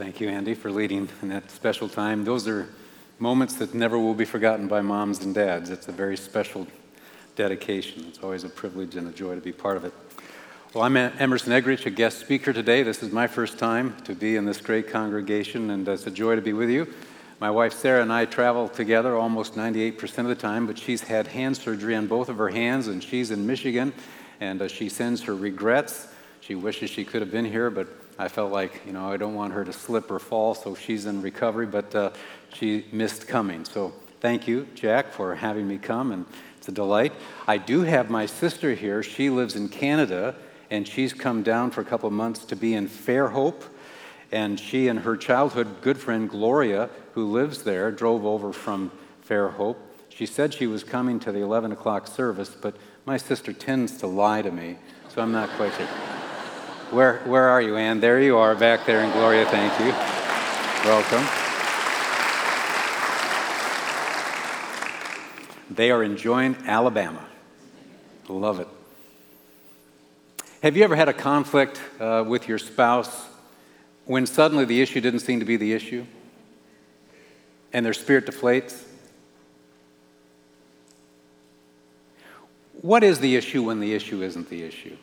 Thank you, Andy, for leading in that special time. Those are moments that never will be forgotten by moms and dads. It's a very special dedication. It's always a privilege and a joy to be part of it. Well, I'm Emerson Eggerichs, a guest speaker today. This is my first time to be in this great congregation, and it's a joy to be with you. My wife Sarah and I travel together almost 98% of the time, but she's had hand surgery on both of her hands, and she's in Michigan, and uh, she sends her regrets. She wishes she could have been here, but I felt like, you know, I don't want her to slip or fall, so she's in recovery, but uh, she missed coming. So thank you, Jack, for having me come, and it's a delight. I do have my sister here. She lives in Canada, and she's come down for a couple months to be in Fairhope. And she and her childhood good friend, Gloria, who lives there, drove over from Fairhope. She said she was coming to the 11 o'clock service, but my sister tends to lie to me, so I'm not quite sure. Where, where are you, Anne? There you are, back there in Gloria. Thank you. Welcome. They are enjoying Alabama. Love it. Have you ever had a conflict uh, with your spouse when suddenly the issue didn't seem to be the issue and their spirit deflates? What is the issue when the issue isn't the issue?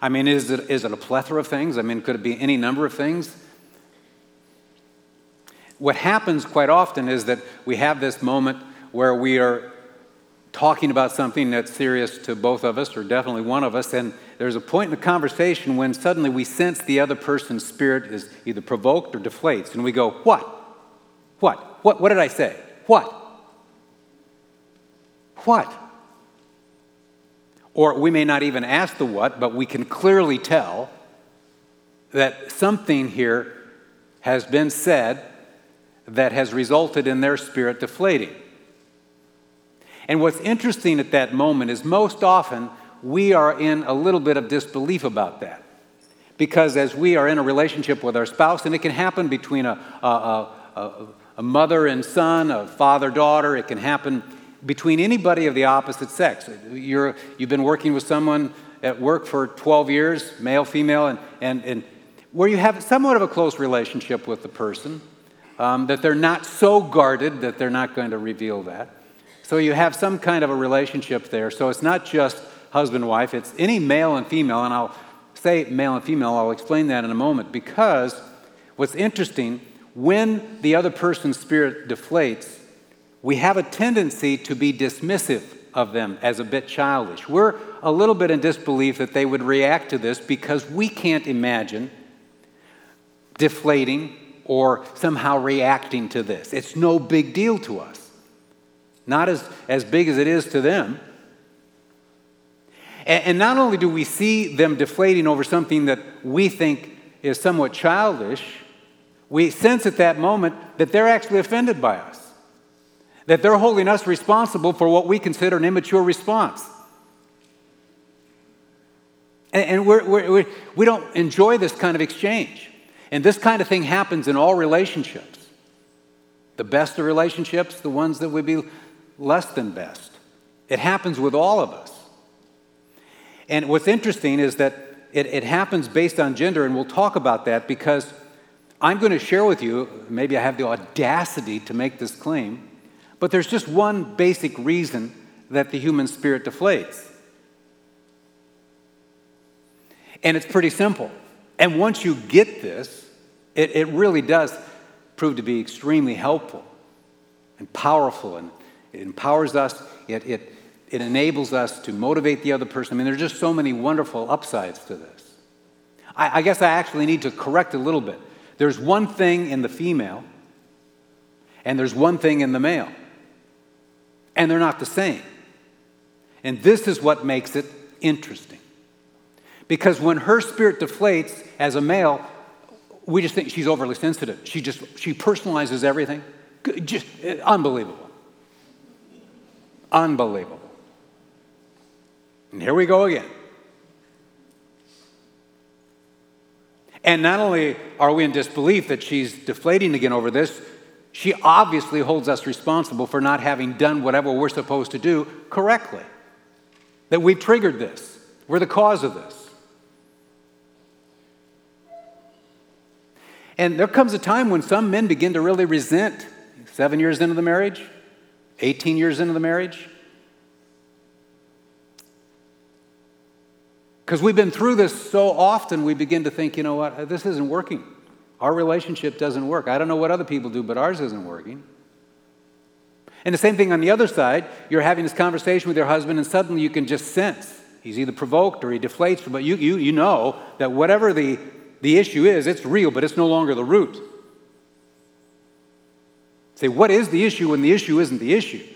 I mean, is it, is it a plethora of things? I mean, could it be any number of things? What happens quite often is that we have this moment where we are talking about something that's serious to both of us, or definitely one of us, and there's a point in the conversation when suddenly we sense the other person's spirit is either provoked or deflates, and we go, What? What? What, what did I say? What? What? Or we may not even ask the what, but we can clearly tell that something here has been said that has resulted in their spirit deflating. And what's interesting at that moment is most often we are in a little bit of disbelief about that. Because as we are in a relationship with our spouse, and it can happen between a, a, a, a mother and son, a father daughter, it can happen between anybody of the opposite sex. You're, you've been working with someone at work for 12 years, male, female, and, and, and where you have somewhat of a close relationship with the person, um, that they're not so guarded that they're not going to reveal that. So you have some kind of a relationship there. So it's not just husband wife, it's any male and female, and I'll say male and female, I'll explain that in a moment, because what's interesting, when the other person's spirit deflates, we have a tendency to be dismissive of them as a bit childish. We're a little bit in disbelief that they would react to this because we can't imagine deflating or somehow reacting to this. It's no big deal to us, not as, as big as it is to them. And, and not only do we see them deflating over something that we think is somewhat childish, we sense at that moment that they're actually offended by us that they're holding us responsible for what we consider an immature response. And we're, we're, we're, we do not enjoy this kind of exchange. And this kind of thing happens in all relationships. The best of relationships, the ones that would be less than best. It happens with all of us. And what's interesting is that it, it happens based on gender, and we'll talk about that because I'm going to share with you, maybe I have the audacity to make this claim, but there's just one basic reason that the human spirit deflates. And it's pretty simple. And once you get this, it, it really does prove to be extremely helpful and powerful, and it empowers us, it, it, it enables us to motivate the other person. I mean, there's just so many wonderful upsides to this. I, I guess I actually need to correct a little bit. There's one thing in the female, and there's one thing in the male and they're not the same. And this is what makes it interesting. Because when her spirit deflates as a male, we just think she's overly sensitive. She just she personalizes everything. Just uh, unbelievable. Unbelievable. And here we go again. And not only are we in disbelief that she's deflating again over this, she obviously holds us responsible for not having done whatever we're supposed to do correctly. That we've triggered this, we're the cause of this. And there comes a time when some men begin to really resent seven years into the marriage, 18 years into the marriage. Because we've been through this so often, we begin to think, you know what, this isn't working. Our relationship doesn't work. I don't know what other people do, but ours isn't working. And the same thing on the other side, you're having this conversation with your husband, and suddenly you can just sense he's either provoked or he deflates, but you, you, you know that whatever the, the issue is, it's real, but it's no longer the root. Say, what is the issue when the issue isn't the issue?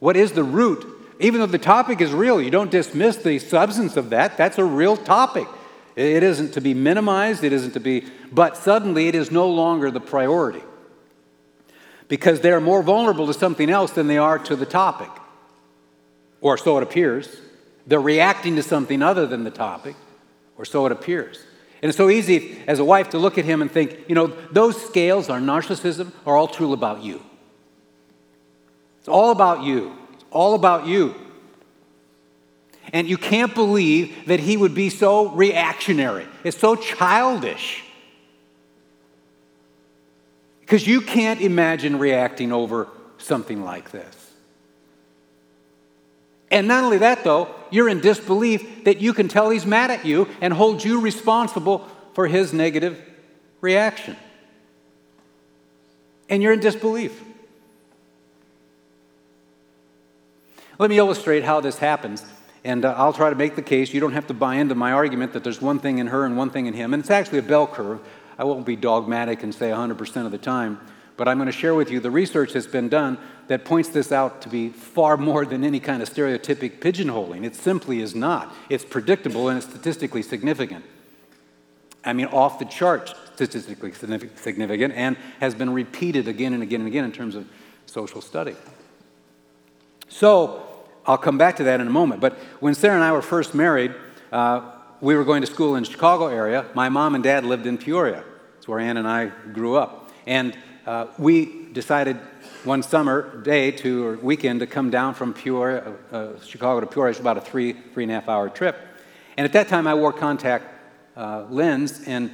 What is the root? Even though the topic is real, you don't dismiss the substance of that. That's a real topic. It isn't to be minimized, it isn't to be, but suddenly it is no longer the priority because they're more vulnerable to something else than they are to the topic. Or so it appears. They're reacting to something other than the topic, or so it appears. And it's so easy as a wife to look at him and think, you know, those scales, our narcissism, are all true about you. It's all about you. It's all about you. And you can't believe that he would be so reactionary. It's so childish. Because you can't imagine reacting over something like this. And not only that, though, you're in disbelief that you can tell he's mad at you and hold you responsible for his negative reaction. And you're in disbelief. Let me illustrate how this happens. And uh, I'll try to make the case. You don't have to buy into my argument that there's one thing in her and one thing in him. And it's actually a bell curve. I won't be dogmatic and say 100% of the time, but I'm going to share with you the research that's been done that points this out to be far more than any kind of stereotypic pigeonholing. It simply is not. It's predictable and it's statistically significant. I mean, off the charts, statistically significant, and has been repeated again and again and again in terms of social study. So, I'll come back to that in a moment. But when Sarah and I were first married, uh, we were going to school in the Chicago area. My mom and dad lived in Peoria. It's where Ann and I grew up. And uh, we decided one summer day to or weekend to come down from Peoria, uh, Chicago to Peoria. It's about a three, three and a half hour trip. And at that time, I wore contact uh, lens. And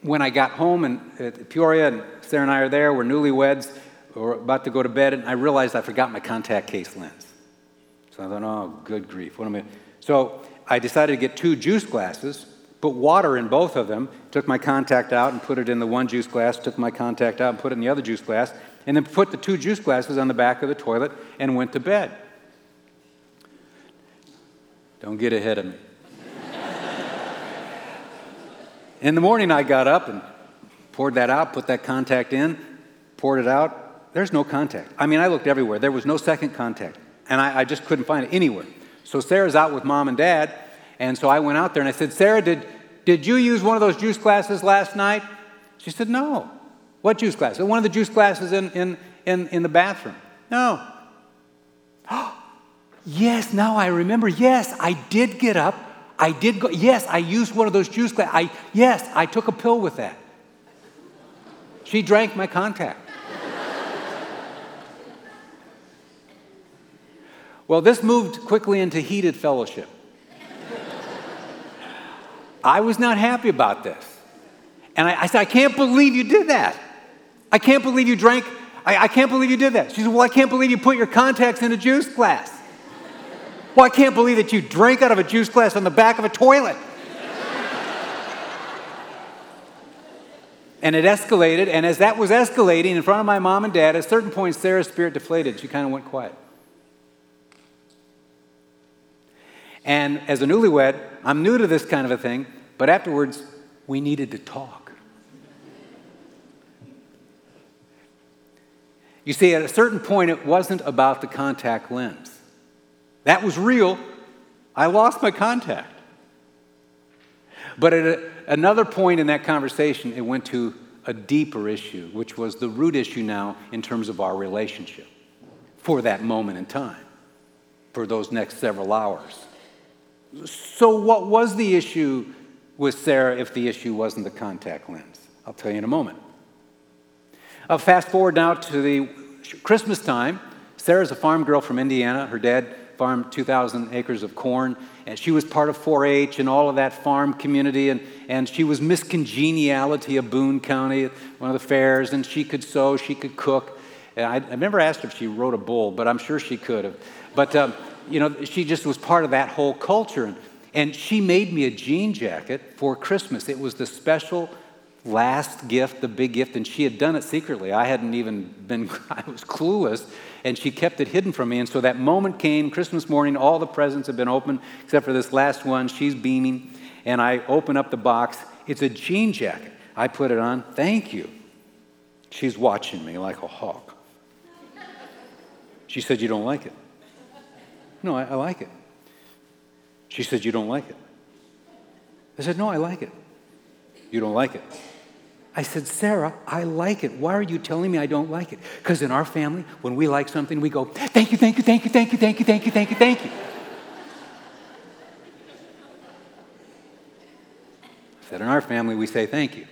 when I got home and Peoria, and Sarah and I are there, we're newlyweds, we're about to go to bed, and I realized I forgot my contact case lens. So I thought, oh, good grief, what am I? So I decided to get two juice glasses, put water in both of them, took my contact out and put it in the one juice glass, took my contact out and put it in the other juice glass, and then put the two juice glasses on the back of the toilet and went to bed. Don't get ahead of me. in the morning, I got up and poured that out, put that contact in, poured it out. There's no contact. I mean, I looked everywhere. There was no second contact, and I, I just couldn't find it anywhere. So Sarah's out with mom and dad. And so I went out there and I said, Sarah, did, did you use one of those juice glasses last night? She said, No. What juice glass? One of the juice glasses in, in, in, in the bathroom. No. yes, now I remember. Yes, I did get up. I did go. Yes, I used one of those juice glasses. I, yes, I took a pill with that. She drank my contact. Well, this moved quickly into heated fellowship. I was not happy about this. And I, I, said, I can't believe you did that. I can't believe you drank. I, I can't believe you did that. She said, Well, I can't believe you put your contacts in a juice glass. well, I can't believe that you drank out of a juice glass on the back of a toilet. and it escalated. And as that was escalating in front of my mom and dad, at certain point, Sarah's spirit deflated. She kind of went quiet. And as a newlywed, I'm new to this kind of a thing, but afterwards, we needed to talk. You see, at a certain point, it wasn't about the contact lens. That was real. I lost my contact. But at a, another point in that conversation, it went to a deeper issue, which was the root issue now in terms of our relationship for that moment in time, for those next several hours. So, what was the issue with Sarah if the issue wasn't the contact lens? I'll tell you in a moment. I'll fast forward now to the Christmas time. Sarah's a farm girl from Indiana. Her dad farmed 2,000 acres of corn, and she was part of 4 H and all of that farm community. And, and she was Miss Congeniality of Boone County one of the fairs, and she could sew, she could cook. And I, I never asked if she rode a bull, but I'm sure she could have. But, um, you know, she just was part of that whole culture. And, she made me a jean jacket for Christmas. It was the special last gift, the big gift, and she had done it secretly. I hadn't even been, I was clueless, and she kept it hidden from me. And so that moment came, Christmas morning, all the presents had been opened except for this last one. She's beaming, and I open up the box. It's a jean jacket. I put it on. Thank you. She's watching me like a hawk. She said, You don't like it. No, I, I like it. She said, You don't like it. I said, No, I like it. You don't like it. I said, Sarah, I like it. Why are you telling me I don't like it? Because in our family, when we like something, we go, Thank you, thank you, thank you, thank you, thank you, thank you, thank you, thank you. I said, In our family, we say thank you.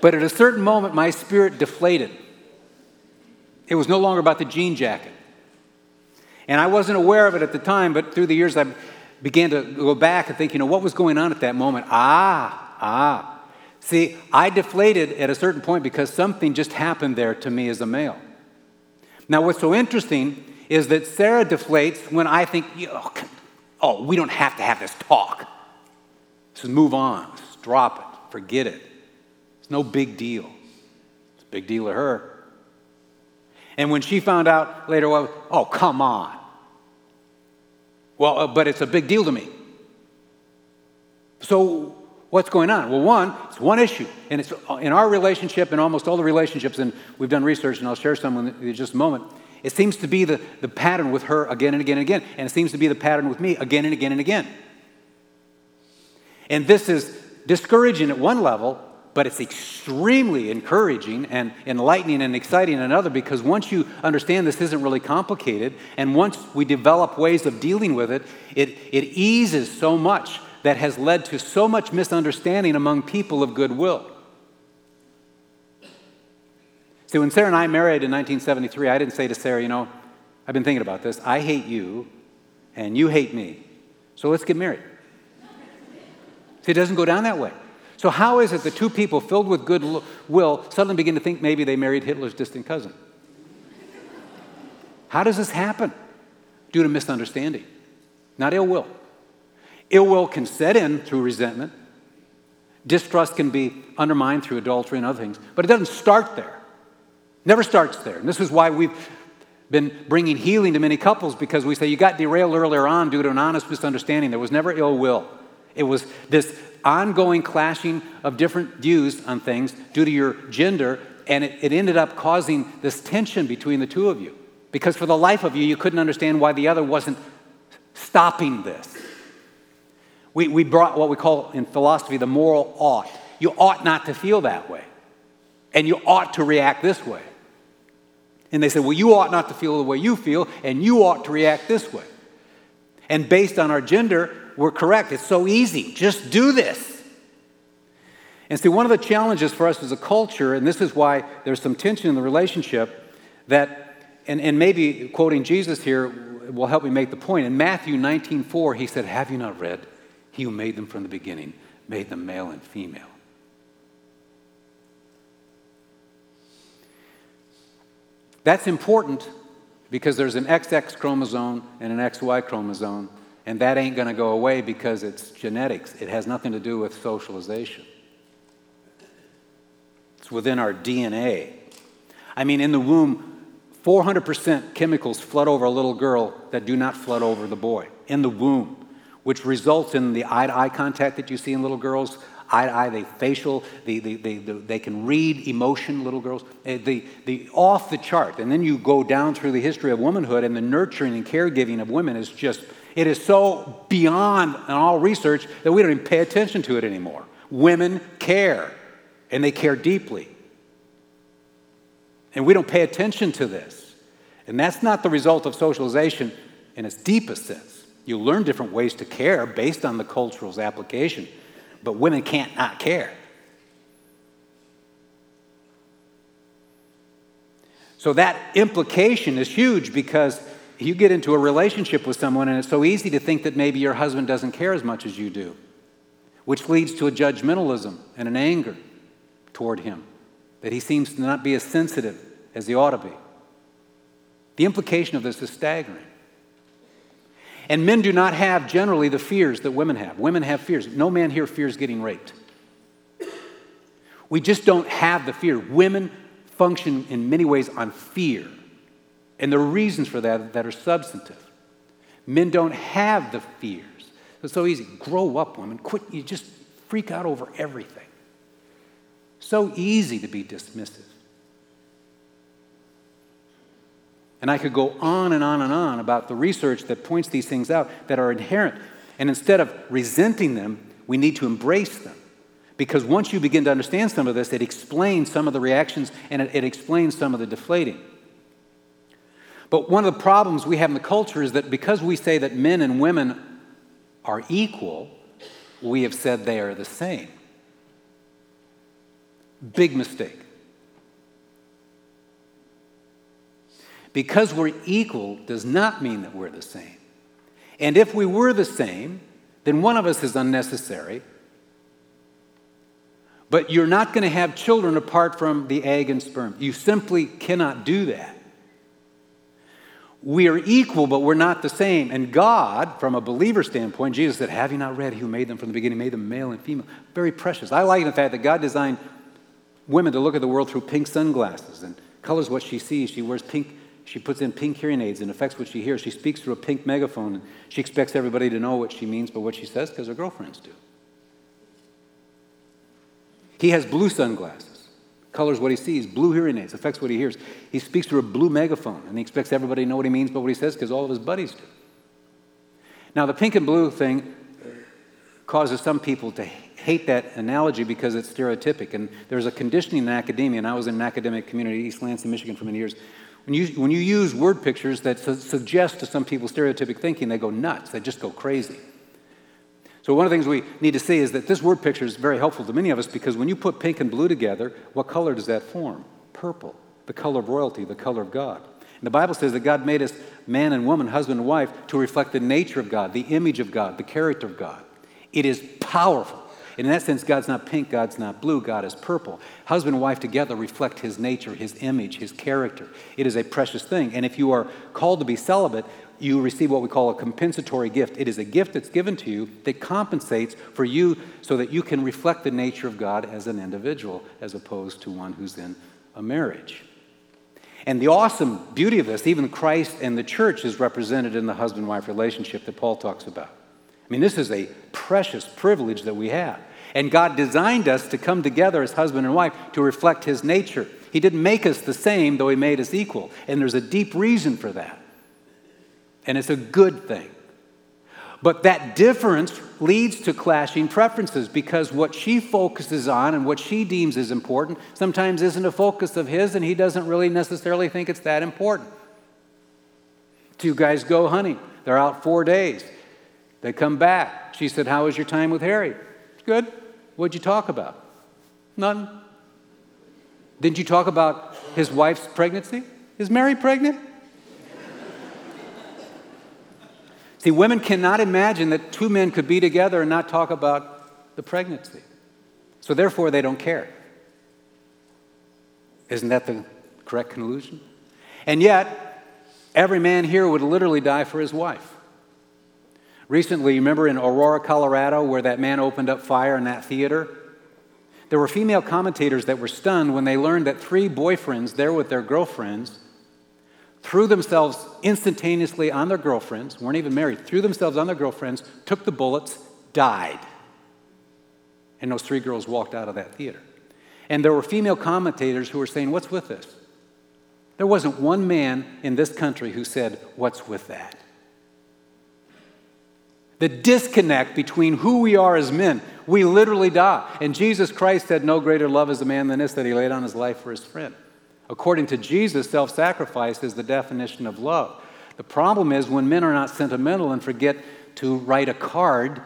but at a certain moment, my spirit deflated. It was no longer about the jean jacket. And I wasn't aware of it at the time, but through the years, I've began to go back and think, you know, what was going on at that moment? Ah, ah. See, I deflated at a certain point because something just happened there to me as a male. Now, what's so interesting is that Sarah deflates when I think, oh, we don't have to have this talk. Just move on, just drop it, forget it. It's no big deal. It's a big deal to her. And when she found out later, well, oh, come on. Well, uh, but it's a big deal to me. So, what's going on? Well, one, it's one issue. And it's uh, in our relationship and almost all the relationships, and we've done research, and I'll share some in just a moment. It seems to be the, the pattern with her again and again and again. And it seems to be the pattern with me again and again and again. And this is discouraging at one level, but it's extremely encouraging and enlightening and exciting another because once you understand this isn't really complicated, and once we develop ways of dealing with it, it, it eases so much that has led to so much misunderstanding among people of goodwill. See, when Sarah and I married in 1973, I didn't say to Sarah, you know, I've been thinking about this. I hate you, and you hate me. So let's get married. See, it doesn't go down that way. So, how is it that two people filled with goodwill suddenly begin to think maybe they married Hitler's distant cousin? How does this happen? Due to misunderstanding, not ill will. Ill will can set in through resentment, distrust can be undermined through adultery and other things, but it doesn't start there. Never starts there. And this is why we've been bringing healing to many couples because we say you got derailed earlier on due to an honest misunderstanding. There was never ill will. It was this ongoing clashing of different views on things due to your gender, and it, it ended up causing this tension between the two of you. Because for the life of you, you couldn't understand why the other wasn't stopping this. We, we brought what we call in philosophy the moral ought. You ought not to feel that way, and you ought to react this way. And they said, Well, you ought not to feel the way you feel, and you ought to react this way. And based on our gender, we're correct. It's so easy. Just do this. And see, one of the challenges for us as a culture, and this is why there's some tension in the relationship, that, and, and maybe quoting Jesus here will help me make the point. In Matthew 19 4, he said, Have you not read? He who made them from the beginning made them male and female. That's important because there's an XX chromosome and an XY chromosome and that ain't going to go away because it's genetics. It has nothing to do with socialization. It's within our DNA. I mean, in the womb, 400% chemicals flood over a little girl that do not flood over the boy in the womb, which results in the eye to eye contact that you see in little girls. Eye to eye, they facial, they, they, they, they can read emotion, little girls. Eh, the, the off the chart. And then you go down through the history of womanhood, and the nurturing and caregiving of women is just it is so beyond all research that we don't even pay attention to it anymore. Women care, and they care deeply. And we don't pay attention to this. And that's not the result of socialization in its deepest sense. You learn different ways to care based on the cultural's application, but women can't not care. So that implication is huge because you get into a relationship with someone and it's so easy to think that maybe your husband doesn't care as much as you do, which leads to a judgmentalism and an anger toward him, that he seems to not be as sensitive as he ought to be. The implication of this is staggering. And men do not have generally the fears that women have. Women have fears. No man here fears getting raped. We just don't have the fear. Women function in many ways on fear. And there are reasons for that that are substantive. Men don't have the fears. It's so easy. Grow up, women. Quit. You just freak out over everything. So easy to be dismissive. And I could go on and on and on about the research that points these things out that are inherent. And instead of resenting them, we need to embrace them. Because once you begin to understand some of this, it explains some of the reactions and it, it explains some of the deflating. But one of the problems we have in the culture is that because we say that men and women are equal, we have said they are the same. Big mistake. Because we're equal does not mean that we're the same. And if we were the same, then one of us is unnecessary. But you're not going to have children apart from the egg and sperm. You simply cannot do that. We are equal, but we're not the same. And God, from a believer standpoint, Jesus said, Have you not read who made them from the beginning, made them male and female? Very precious. I like the fact that God designed women to look at the world through pink sunglasses and colors what she sees. She wears pink she puts in pink hearing aids and affects what she hears. She speaks through a pink megaphone. And she expects everybody to know what she means by what she says because her girlfriends do. He has blue sunglasses, colors what he sees, blue hearing aids, affects what he hears. He speaks through a blue megaphone and he expects everybody to know what he means by what he says because all of his buddies do. Now, the pink and blue thing causes some people to hate that analogy because it's stereotypic. And there's a conditioning in academia, and I was in an academic community, East Lansing, Michigan, for many years, when you, when you use word pictures that su- suggest to some people stereotypic thinking, they go nuts. They just go crazy. So, one of the things we need to see is that this word picture is very helpful to many of us because when you put pink and blue together, what color does that form? Purple, the color of royalty, the color of God. And the Bible says that God made us man and woman, husband and wife, to reflect the nature of God, the image of God, the character of God. It is powerful. And in that sense, God's not pink, God's not blue, God is purple. Husband and wife together reflect his nature, his image, his character. It is a precious thing. And if you are called to be celibate, you receive what we call a compensatory gift. It is a gift that's given to you that compensates for you so that you can reflect the nature of God as an individual as opposed to one who's in a marriage. And the awesome beauty of this, even Christ and the church is represented in the husband wife relationship that Paul talks about. I mean, this is a precious privilege that we have. And God designed us to come together as husband and wife to reflect His nature. He didn't make us the same, though He made us equal. And there's a deep reason for that. And it's a good thing. But that difference leads to clashing preferences because what she focuses on and what she deems is important sometimes isn't a focus of his, and he doesn't really necessarily think it's that important. Two guys go hunting. They're out four days. They come back. She said, How was your time with Harry? Good. What'd you talk about? None. Didn't you talk about his wife's pregnancy? Is Mary pregnant? See, women cannot imagine that two men could be together and not talk about the pregnancy. So therefore, they don't care. Isn't that the correct conclusion? And yet, every man here would literally die for his wife. Recently, remember in Aurora, Colorado, where that man opened up fire in that theater? There were female commentators that were stunned when they learned that three boyfriends there with their girlfriends threw themselves instantaneously on their girlfriends, weren't even married, threw themselves on their girlfriends, took the bullets, died. And those three girls walked out of that theater. And there were female commentators who were saying, What's with this? There wasn't one man in this country who said, What's with that? The disconnect between who we are as men. We literally die. And Jesus Christ had no greater love as a man than this that he laid on his life for his friend. According to Jesus, self sacrifice is the definition of love. The problem is when men are not sentimental and forget to write a card,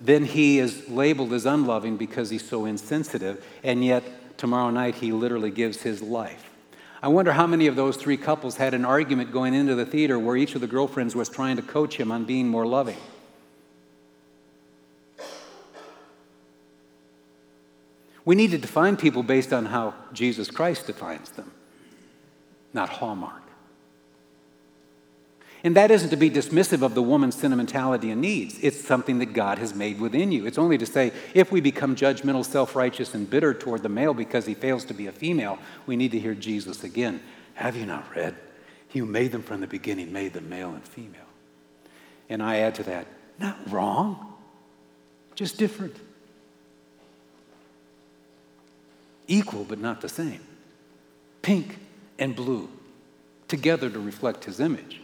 then he is labeled as unloving because he's so insensitive, and yet tomorrow night he literally gives his life. I wonder how many of those three couples had an argument going into the theater where each of the girlfriends was trying to coach him on being more loving. We need to define people based on how Jesus Christ defines them, not Hallmark. And that isn't to be dismissive of the woman's sentimentality and needs. It's something that God has made within you. It's only to say if we become judgmental, self righteous, and bitter toward the male because he fails to be a female, we need to hear Jesus again. Have you not read? He who made them from the beginning made them male and female. And I add to that, not wrong, just different. Equal, but not the same. Pink and blue, together to reflect his image.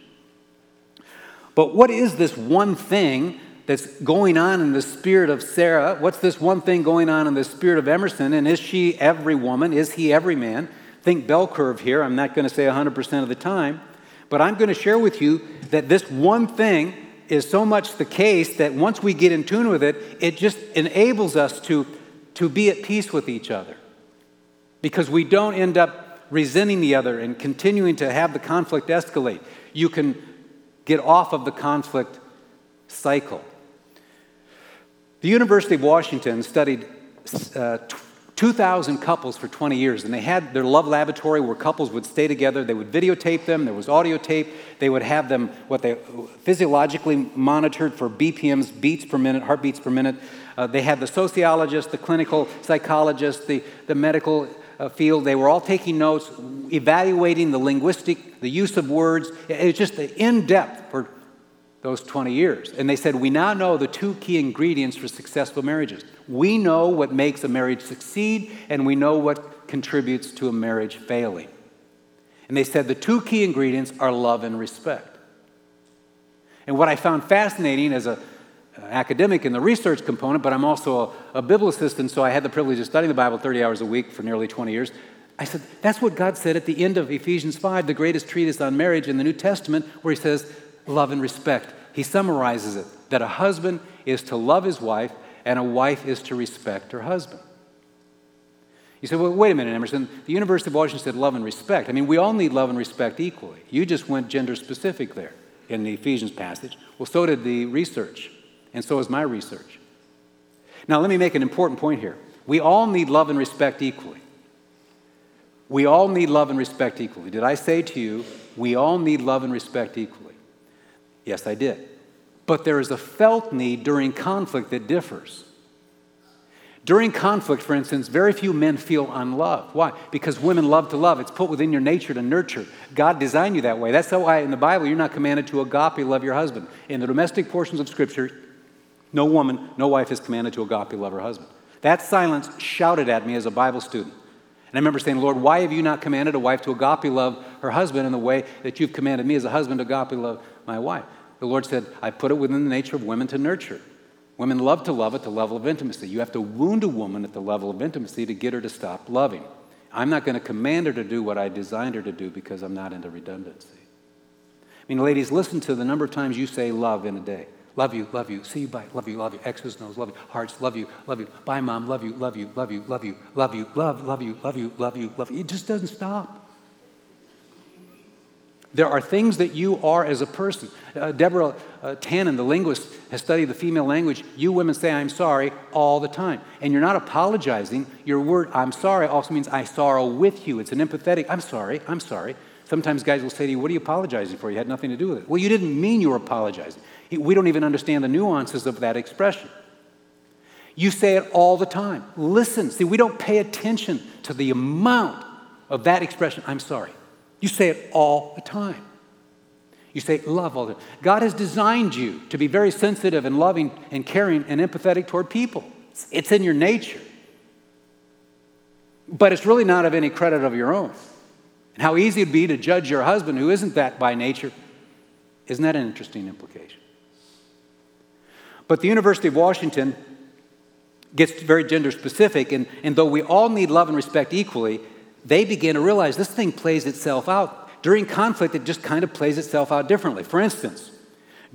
But what is this one thing that's going on in the spirit of Sarah? What's this one thing going on in the spirit of Emerson? And is she every woman? Is he every man? Think bell curve here. I'm not going to say 100% of the time. But I'm going to share with you that this one thing is so much the case that once we get in tune with it, it just enables us to, to be at peace with each other. Because we don't end up resenting the other and continuing to have the conflict escalate. You can get off of the conflict cycle. The University of Washington studied uh, 2,000 couples for 20 years, and they had their love laboratory where couples would stay together. They would videotape them, there was audio tape. They would have them what they physiologically monitored for BPMs, beats per minute, heartbeats per minute. Uh, they had the sociologist, the clinical psychologist, the, the medical Uh, field. They were all taking notes, evaluating the linguistic, the use of words. It was just in depth for those 20 years. And they said, We now know the two key ingredients for successful marriages. We know what makes a marriage succeed, and we know what contributes to a marriage failing. And they said the two key ingredients are love and respect. And what I found fascinating as a Uh, academic in the research component, but I'm also a, a biblicist, and so I had the privilege of studying the Bible 30 hours a week for nearly 20 years. I said, that's what God said at the end of Ephesians 5, the greatest treatise on marriage in the New Testament, where He says, love and respect. He summarizes it that a husband is to love his wife, and a wife is to respect her husband. You say, well, wait a minute, Emerson. The University of Washington said love and respect. I mean, we all need love and respect equally. You just went gender specific there in the Ephesians passage. Well, so did the research and so is my research. Now, let me make an important point here. We all need love and respect equally. We all need love and respect equally. Did I say to you, we all need love and respect equally? Yes, I did. But there is a felt need during conflict that differs. During conflict, for instance, very few men feel unloved. Why? Because women love to love. It's put within your nature to nurture. God designed you that way. That's why in the Bible you're not commanded to agape love your husband. In the domestic portions of Scripture, no woman, no wife is commanded to agape love her husband. That silence shouted at me as a Bible student. And I remember saying, Lord, why have you not commanded a wife to agape love her husband in the way that you've commanded me as a husband to agape love my wife? The Lord said, I put it within the nature of women to nurture. Women love to love at the level of intimacy. You have to wound a woman at the level of intimacy to get her to stop loving. I'm not going to command her to do what I designed her to do because I'm not into redundancy. I mean, ladies, listen to the number of times you say love in a day. Love you, love you. See you, bye. Love you, love you. X's, nose, love you. Hearts, love you, love you. Bye, mom. Love you, love you, love you, love you, love you, love, love you, love you, love you, love you. It just doesn't stop. There are things that you are as a person. Uh, Deborah uh, Tannen, the linguist, has studied the female language. You women say, I'm sorry, all the time. And you're not apologizing. Your word, I'm sorry, also means I sorrow with you. It's an empathetic, I'm sorry, I'm sorry. Sometimes guys will say to you, What are you apologizing for? You had nothing to do with it. Well, you didn't mean you were apologizing. We don't even understand the nuances of that expression. You say it all the time. Listen. See, we don't pay attention to the amount of that expression, I'm sorry. You say it all the time. You say love all the time. God has designed you to be very sensitive and loving and caring and empathetic toward people. It's in your nature. But it's really not of any credit of your own. And how easy it'd be to judge your husband who isn't that by nature. Isn't that an interesting implication? But the University of Washington gets very gender specific, and, and though we all need love and respect equally, they begin to realize this thing plays itself out. During conflict, it just kind of plays itself out differently. For instance,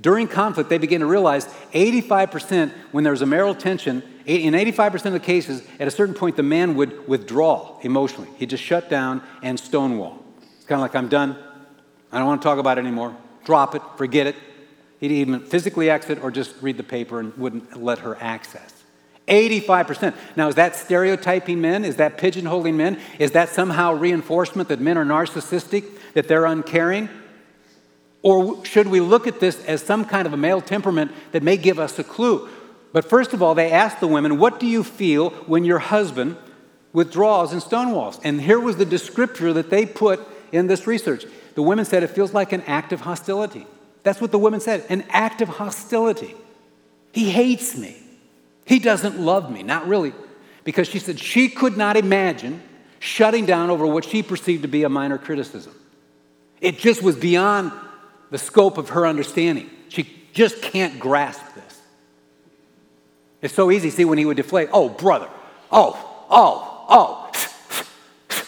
during conflict, they begin to realize 85% when there's a marital tension, in 85% of the cases, at a certain point, the man would withdraw emotionally. He'd just shut down and stonewall. It's kind of like, I'm done. I don't want to talk about it anymore. Drop it, forget it. He'd even physically exit or just read the paper and wouldn't let her access. 85%. Now, is that stereotyping men? Is that pigeonholing men? Is that somehow reinforcement that men are narcissistic, that they're uncaring? Or should we look at this as some kind of a male temperament that may give us a clue? But first of all, they asked the women, What do you feel when your husband withdraws and stonewalls? And here was the descriptor that they put in this research. The women said it feels like an act of hostility. That's what the women said an act of hostility. He hates me. He doesn't love me. Not really. Because she said she could not imagine shutting down over what she perceived to be a minor criticism. It just was beyond the scope of her understanding. She just can't grasp this. It's so easy, see, when he would deflate, oh, brother, oh, oh, oh.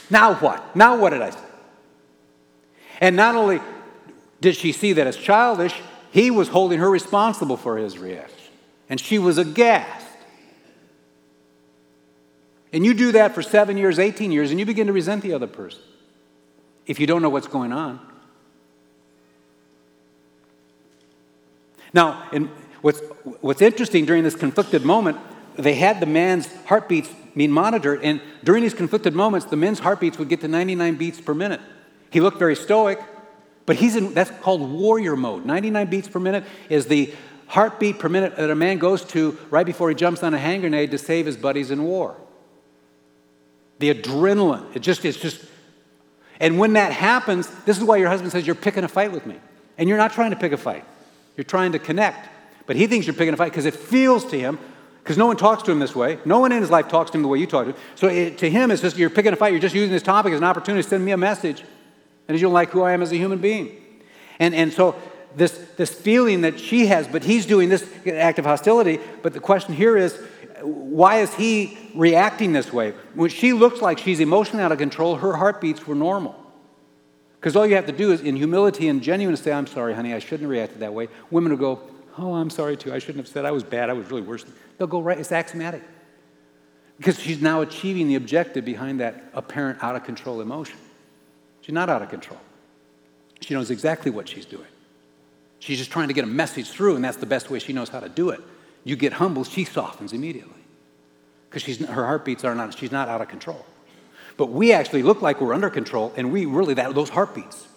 now what? Now what did I say? And not only did she see that as childish, he was holding her responsible for his reaction. And she was aghast. And you do that for seven years, 18 years, and you begin to resent the other person if you don't know what's going on. Now, what's, what's interesting during this conflicted moment, they had the man's heartbeats being monitored, and during these conflicted moments, the men's heartbeats would get to 99 beats per minute. He looked very stoic, but he's in that's called warrior mode. 99 beats per minute is the heartbeat per minute that a man goes to right before he jumps on a hand grenade to save his buddies in war. The adrenaline, it just it's just and when that happens, this is why your husband says you're picking a fight with me. And you're not trying to pick a fight. You're trying to connect. But he thinks you're picking a fight because it feels to him, because no one talks to him this way. No one in his life talks to him the way you talk to him. So it, to him, it's just you're picking a fight. You're just using this topic as an opportunity to send me a message. And you don't like who I am as a human being. And, and so this, this feeling that she has, but he's doing this act of hostility. But the question here is, why is he reacting this way? When she looks like she's emotionally out of control, her heartbeats were normal. Because all you have to do is, in humility and genuineness, say, I'm sorry, honey, I shouldn't have reacted that way. Women will go, Oh, I'm sorry too. I shouldn't have said I was bad. I was really worse. They'll go right. It's axiomatic. Because she's now achieving the objective behind that apparent out of control emotion. She's not out of control. She knows exactly what she's doing. She's just trying to get a message through, and that's the best way she knows how to do it. You get humble, she softens immediately. Because her heartbeats are not, she's not out of control. But we actually look like we're under control, and we really, that, those heartbeats.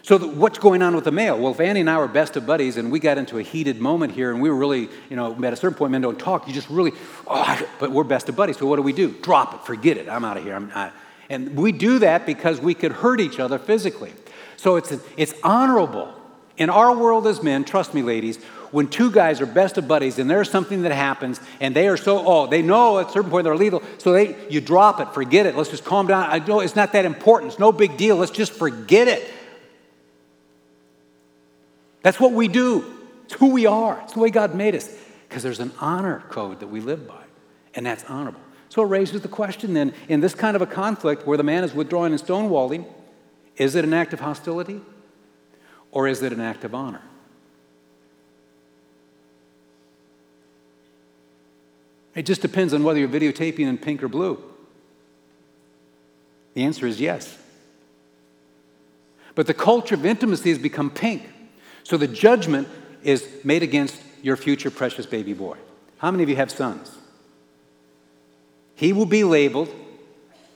So, the, what's going on with the male? Well, if Andy and I were best of buddies and we got into a heated moment here and we were really, you know, at a certain point, men don't talk, you just really, oh, but we're best of buddies. So, what do we do? Drop it, forget it, I'm out of here. I'm not. And we do that because we could hurt each other physically. So, it's, it's honorable. In our world as men, trust me, ladies, when two guys are best of buddies and there's something that happens and they are so, oh, they know at a certain point they're lethal, so they, you drop it, forget it, let's just calm down. I know it's not that important, it's no big deal, let's just forget it. That's what we do. It's who we are. It's the way God made us. Because there's an honor code that we live by, and that's honorable. So it raises the question then in this kind of a conflict where the man is withdrawing and stonewalling, is it an act of hostility or is it an act of honor? It just depends on whether you're videotaping in pink or blue. The answer is yes. But the culture of intimacy has become pink. So the judgment is made against your future precious baby boy. How many of you have sons? He will be labeled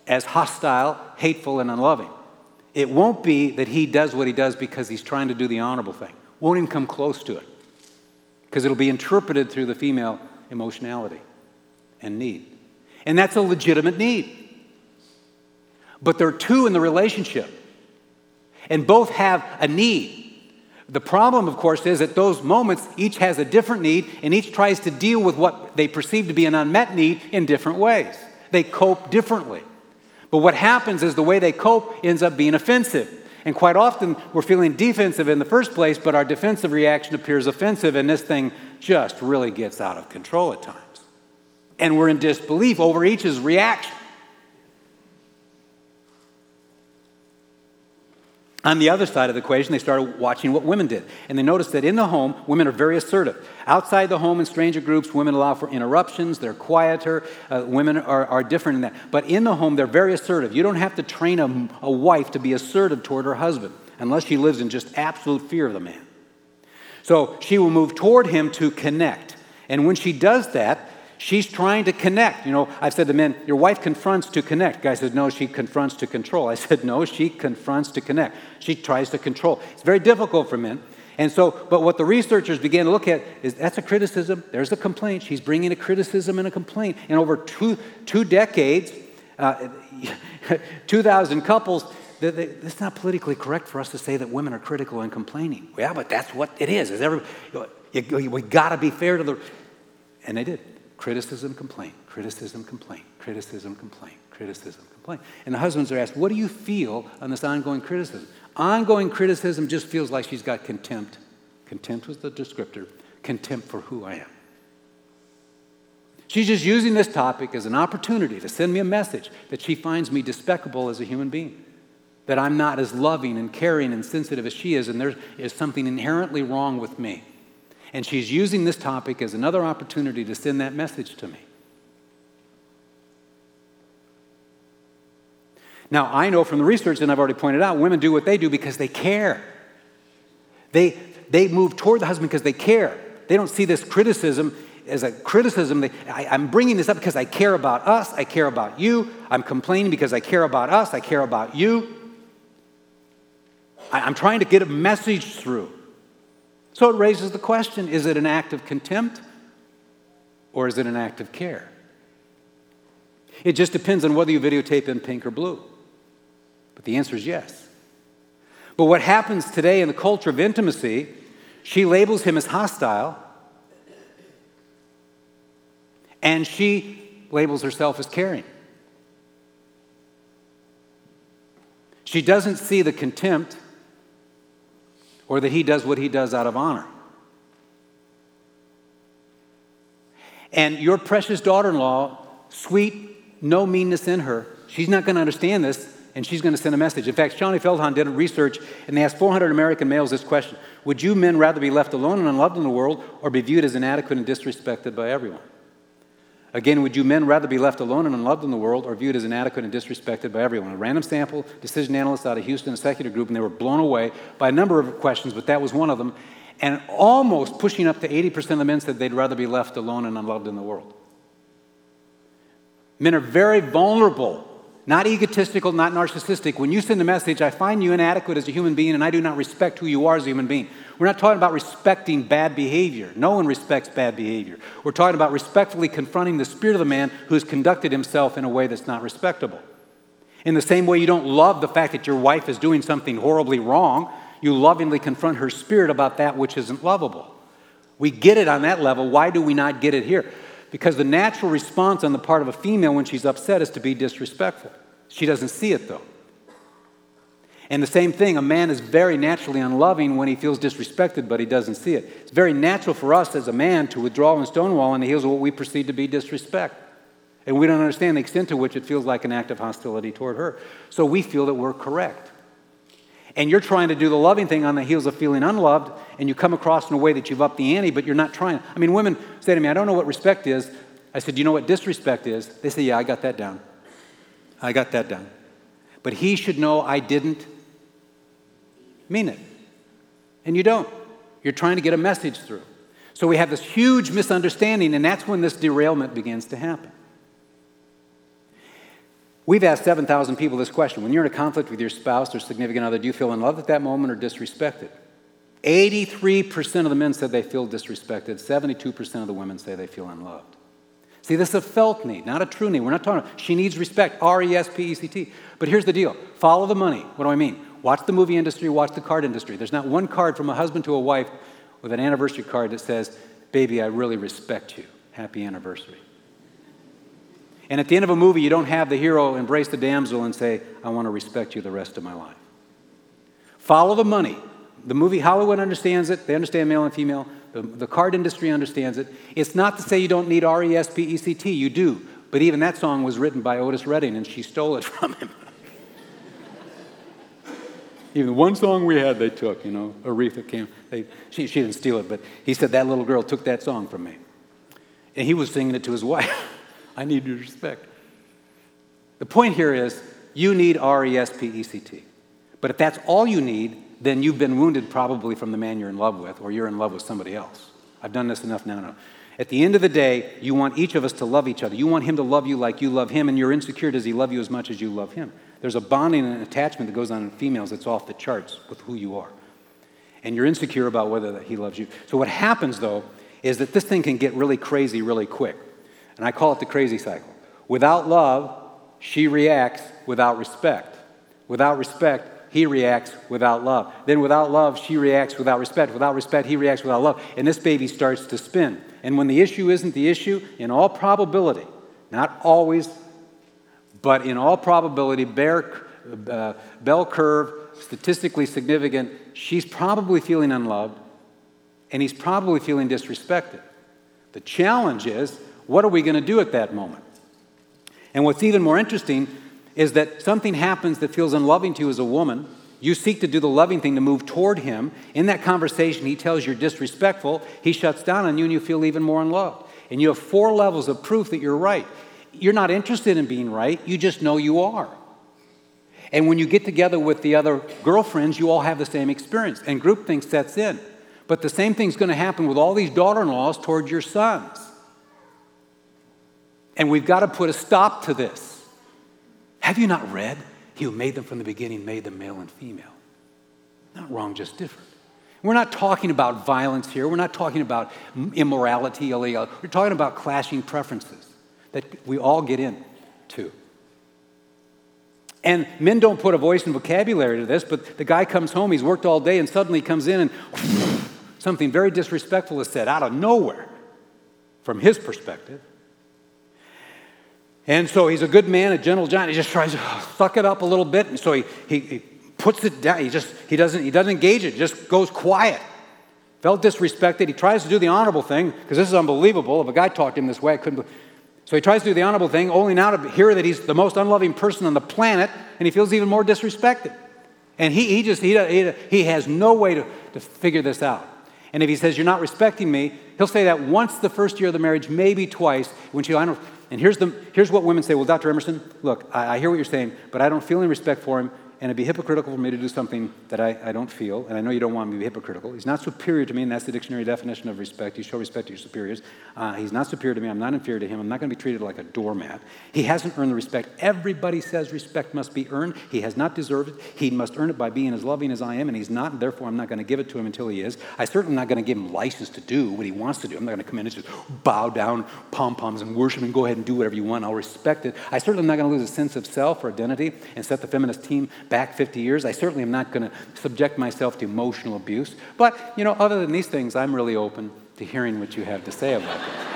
as hostile, hateful, and unloving. It won't be that he does what he does because he's trying to do the honorable thing. Won't even come close to it. Because it'll be interpreted through the female emotionality and need. And that's a legitimate need. But there are two in the relationship, and both have a need. The problem, of course, is at those moments, each has a different need, and each tries to deal with what they perceive to be an unmet need in different ways. They cope differently. But what happens is the way they cope ends up being offensive. And quite often, we're feeling defensive in the first place, but our defensive reaction appears offensive, and this thing just really gets out of control at times and we're in disbelief over each's reaction. On the other side of the equation, they started watching what women did. And they noticed that in the home, women are very assertive. Outside the home in stranger groups, women allow for interruptions, they're quieter, uh, women are, are different in that. But in the home, they're very assertive. You don't have to train a, a wife to be assertive toward her husband unless she lives in just absolute fear of the man. So she will move toward him to connect. And when she does that, She's trying to connect. You know, I've said to men, your wife confronts to connect. Guy says, no, she confronts to control. I said, no, she confronts to connect. She tries to control. It's very difficult for men. And so, but what the researchers began to look at is that's a criticism. There's a complaint. She's bringing a criticism and a complaint. And over two, two decades, uh, 2,000 couples, it's not politically correct for us to say that women are critical and complaining. Yeah, but that's what it is. Is every, you, you, we got to be fair to the. And they did. Criticism, complaint, criticism, complaint, criticism, complaint, criticism, complaint. And the husbands are asked, What do you feel on this ongoing criticism? Ongoing criticism just feels like she's got contempt. Contempt was the descriptor, contempt for who I am. She's just using this topic as an opportunity to send me a message that she finds me despicable as a human being, that I'm not as loving and caring and sensitive as she is, and there is something inherently wrong with me. And she's using this topic as another opportunity to send that message to me. Now, I know from the research, and I've already pointed out, women do what they do because they care. They, they move toward the husband because they care. They don't see this criticism as a criticism. They, I, I'm bringing this up because I care about us, I care about you. I'm complaining because I care about us, I care about you. I, I'm trying to get a message through. So it raises the question is it an act of contempt or is it an act of care? It just depends on whether you videotape in pink or blue. But the answer is yes. But what happens today in the culture of intimacy, she labels him as hostile, and she labels herself as caring. She doesn't see the contempt or that he does what he does out of honor. And your precious daughter in law, sweet, no meanness in her, she's not going to understand this and she's going to send a message. In fact, Shaunti Feldhahn did a research and they asked 400 American males this question Would you men rather be left alone and unloved in the world or be viewed as inadequate and disrespected by everyone? Again, would you men rather be left alone and unloved in the world or viewed as inadequate and disrespected by everyone? A random sample, decision analysts out of Houston, a secular group, and they were blown away by a number of questions, but that was one of them. And almost pushing up to 80% of the men said they'd rather be left alone and unloved in the world. Men are very vulnerable not egotistical, not narcissistic. When you send a message, I find you inadequate as a human being and I do not respect who you are as a human being. We're not talking about respecting bad behavior. No one respects bad behavior. We're talking about respectfully confronting the spirit of the man who has conducted himself in a way that's not respectable. In the same way, you don't love the fact that your wife is doing something horribly wrong, you lovingly confront her spirit about that which isn't lovable. We get it on that level. Why do we not get it here? Because the natural response on the part of a female when she's upset is to be disrespectful. She doesn't see it though. And the same thing, a man is very naturally unloving when he feels disrespected, but he doesn't see it. It's very natural for us as a man to withdraw and stonewall on the heels of what we perceive to be disrespect. And we don't understand the extent to which it feels like an act of hostility toward her. So we feel that we're correct. And you're trying to do the loving thing on the heels of feeling unloved, and you come across in a way that you've upped the ante, but you're not trying. I mean, women say to me, I don't know what respect is. I said, Do you know what disrespect is? They say, Yeah, I got that down. I got that down. But he should know I didn't mean it. And you don't. You're trying to get a message through. So we have this huge misunderstanding, and that's when this derailment begins to happen. We've asked 7,000 people this question. When you're in a conflict with your spouse or significant other, do you feel in love at that moment or disrespected? 83% of the men said they feel disrespected. 72% of the women say they feel unloved. See, this is a felt need, not a true need. We're not talking about, she needs respect, R E S P E C T. But here's the deal follow the money. What do I mean? Watch the movie industry, watch the card industry. There's not one card from a husband to a wife with an anniversary card that says, Baby, I really respect you. Happy anniversary. And at the end of a movie, you don't have the hero embrace the damsel and say, I want to respect you the rest of my life. Follow the money. The movie Hollywood understands it, they understand male and female. The, the card industry understands it. It's not to say you don't need R E S P E C T, you do. But even that song was written by Otis Redding, and she stole it from him. Even one song we had, they took, you know, Aretha came. They, she, she didn't steal it, but he said that little girl took that song from me. And he was singing it to his wife. I need your respect. The point here is you need R E S P E C T. But if that's all you need, then you've been wounded probably from the man you're in love with, or you're in love with somebody else. I've done this enough now. No. At the end of the day, you want each of us to love each other. You want him to love you like you love him, and you're insecure. Does he love you as much as you love him? There's a bonding and attachment that goes on in females that's off the charts with who you are. And you're insecure about whether he loves you. So, what happens though is that this thing can get really crazy really quick. And I call it the crazy cycle. Without love, she reacts without respect. Without respect, he reacts without love. Then without love, she reacts without respect. Without respect, he reacts without love. And this baby starts to spin. And when the issue isn't the issue, in all probability, not always, but in all probability, bear, uh, bell curve, statistically significant, she's probably feeling unloved and he's probably feeling disrespected. The challenge is what are we going to do at that moment? And what's even more interesting is that something happens that feels unloving to you as a woman. You seek to do the loving thing to move toward him. In that conversation, he tells you're disrespectful. He shuts down on you, and you feel even more unloved. And you have four levels of proof that you're right. You're not interested in being right, you just know you are. And when you get together with the other girlfriends, you all have the same experience, and groupthink sets in. But the same thing's going to happen with all these daughter in laws towards your sons. And we've got to put a stop to this. Have you not read? He who made them from the beginning made them male and female. Not wrong, just different. We're not talking about violence here. We're not talking about immorality. We're talking about clashing preferences that we all get into. And men don't put a voice and vocabulary to this, but the guy comes home, he's worked all day, and suddenly comes in and something very disrespectful is said out of nowhere from his perspective. And so he's a good man, a gentle giant. He just tries to suck it up a little bit. And so he, he, he puts it down. He just, he doesn't, he doesn't engage it, just goes quiet. Felt disrespected. He tries to do the honorable thing, because this is unbelievable. If a guy talked to him this way, I couldn't. So he tries to do the honorable thing, only now to hear that he's the most unloving person on the planet, and he feels even more disrespected. And he, he just, he, he, he has no way to, to figure this out. And if he says, You're not respecting me, he'll say that once the first year of the marriage, maybe twice. When she, I don't, and here's, the, here's what women say Well, Dr. Emerson, look, I, I hear what you're saying, but I don't feel any respect for him and it'd be hypocritical for me to do something that I, I don't feel, and I know you don't want me to be hypocritical. He's not superior to me, and that's the dictionary definition of respect. You show respect to your superiors. Uh, he's not superior to me. I'm not inferior to him. I'm not going to be treated like a doormat. He hasn't earned the respect. Everybody says respect must be earned. He has not deserved it. He must earn it by being as loving as I am, and he's not, and therefore I'm not going to give it to him until he is. I'm certainly not going to give him license to do what he wants to do. I'm not going to come in and just bow down, pom poms, and worship and go ahead and do whatever you want. I'll respect it. I certainly am not going to lose a sense of self or identity and set the feminist team back 50 years. I certainly am not going to subject myself to emotional abuse. But, you know, other than these things, I'm really open to hearing what you have to say about this.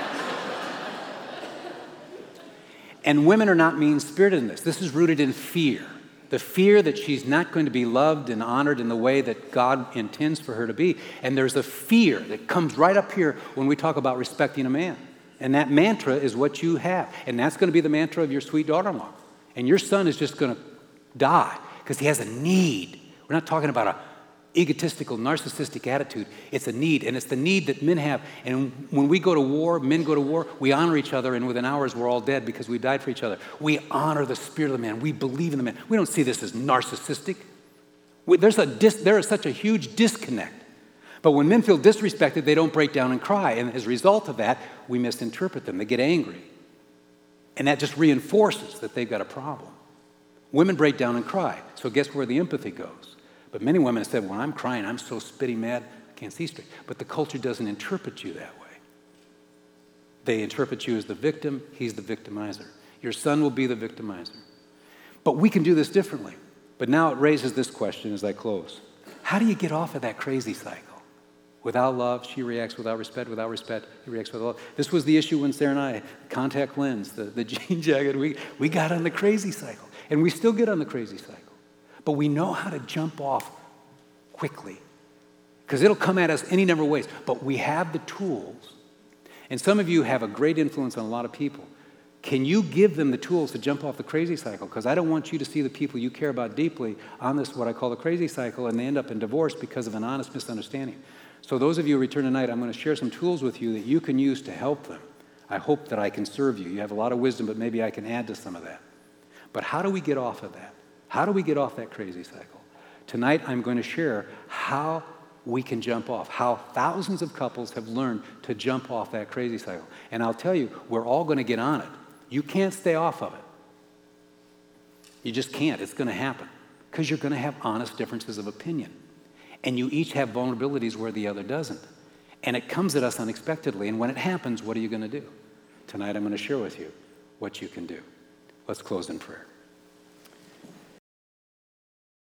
and women are not mean spirited in this. This is rooted in fear the fear that she's not going to be loved and honored in the way that God intends for her to be. And there's a fear that comes right up here when we talk about respecting a man. And that mantra is what you have. And that's going to be the mantra of your sweet daughter in law. And your son is just going to die because he has a need. We're not talking about a egotistical, narcissistic attitude. It's a need, and it's the need that men have. And when we go to war, men go to war, we honor each other, and within hours we're all dead because we died for each other. We honor the spirit of the man. We believe in the man. We don't see this as narcissistic. We, there's a dis, there is such a huge disconnect. But when men feel disrespected, they don't break down and cry. And as a result of that, we misinterpret them. They get angry. And that just reinforces that they've got a problem. Women break down and cry. So guess where the empathy goes? But many women have said, when I'm crying, I'm so spitting mad, I can't see straight. But the culture doesn't interpret you that way. They interpret you as the victim, he's the victimizer. Your son will be the victimizer. But we can do this differently. But now it raises this question as I close How do you get off of that crazy cycle? Without love, she reacts without respect. Without respect, he reacts without love. This was the issue when Sarah and I, contact lens, the, the jean jacket, we, we got on the crazy cycle. And we still get on the crazy cycle. But we know how to jump off quickly because it'll come at us any number of ways. But we have the tools. And some of you have a great influence on a lot of people Can you give them the tools to jump off the crazy cycle? Because I don't want you to see the people you care about deeply on this, what I call the crazy cycle, and they end up in divorce because of an honest misunderstanding. So, those of you who return tonight, I'm going to share some tools with you that you can use to help them. I hope that I can serve you. You have a lot of wisdom, but maybe I can add to some of that. But how do we get off of that? How do we get off that crazy cycle? Tonight, I'm going to share how we can jump off, how thousands of couples have learned to jump off that crazy cycle. And I'll tell you, we're all going to get on it. You can't stay off of it. You just can't. It's going to happen because you're going to have honest differences of opinion. And you each have vulnerabilities where the other doesn't. And it comes at us unexpectedly. And when it happens, what are you going to do? Tonight, I'm going to share with you what you can do. Let's close in prayer.